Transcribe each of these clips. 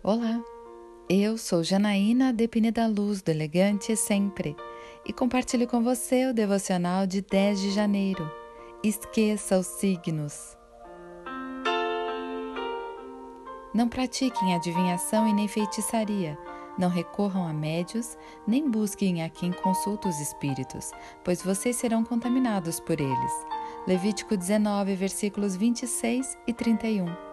Olá, eu sou Janaína Depine da Luz do Elegante Sempre e compartilho com você o devocional de 10 de janeiro. Esqueça os signos. Não pratiquem adivinhação e nem feitiçaria. Não recorram a médios, nem busquem a quem consulta os espíritos, pois vocês serão contaminados por eles. Levítico 19, versículos 26 e 31.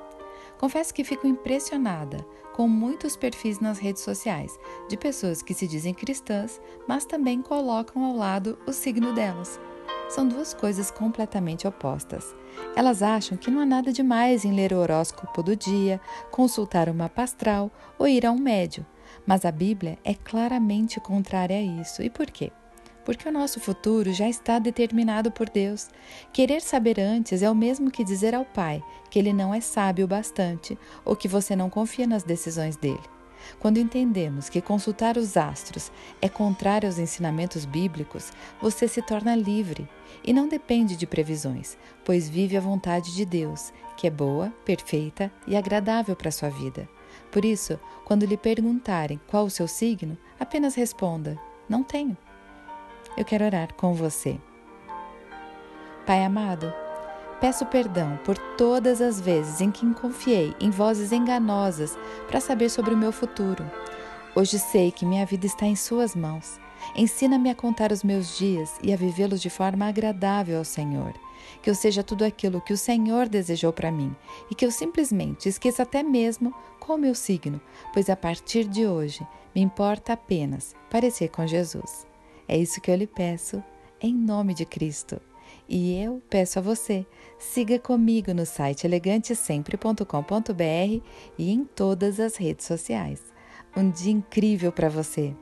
Confesso que fico impressionada com muitos perfis nas redes sociais de pessoas que se dizem cristãs, mas também colocam ao lado o signo delas. São duas coisas completamente opostas. Elas acham que não há nada demais em ler o horóscopo do dia, consultar uma pastral ou ir a um médio, mas a Bíblia é claramente contrária a isso. E por quê? Porque o nosso futuro já está determinado por Deus. Querer saber antes é o mesmo que dizer ao Pai que ele não é sábio bastante ou que você não confia nas decisões dele. Quando entendemos que consultar os astros é contrário aos ensinamentos bíblicos, você se torna livre e não depende de previsões, pois vive a vontade de Deus, que é boa, perfeita e agradável para a sua vida. Por isso, quando lhe perguntarem qual o seu signo, apenas responda: Não tenho eu quero orar com você. Pai amado, peço perdão por todas as vezes em que confiei em vozes enganosas para saber sobre o meu futuro. Hoje sei que minha vida está em Suas mãos. Ensina-me a contar os meus dias e a vivê-los de forma agradável ao Senhor. Que eu seja tudo aquilo que o Senhor desejou para mim e que eu simplesmente esqueça até mesmo qual o meu signo, pois a partir de hoje me importa apenas parecer com Jesus. É isso que eu lhe peço, em nome de Cristo. E eu peço a você, siga comigo no site elegantesempre.com.br e em todas as redes sociais. Um dia incrível para você!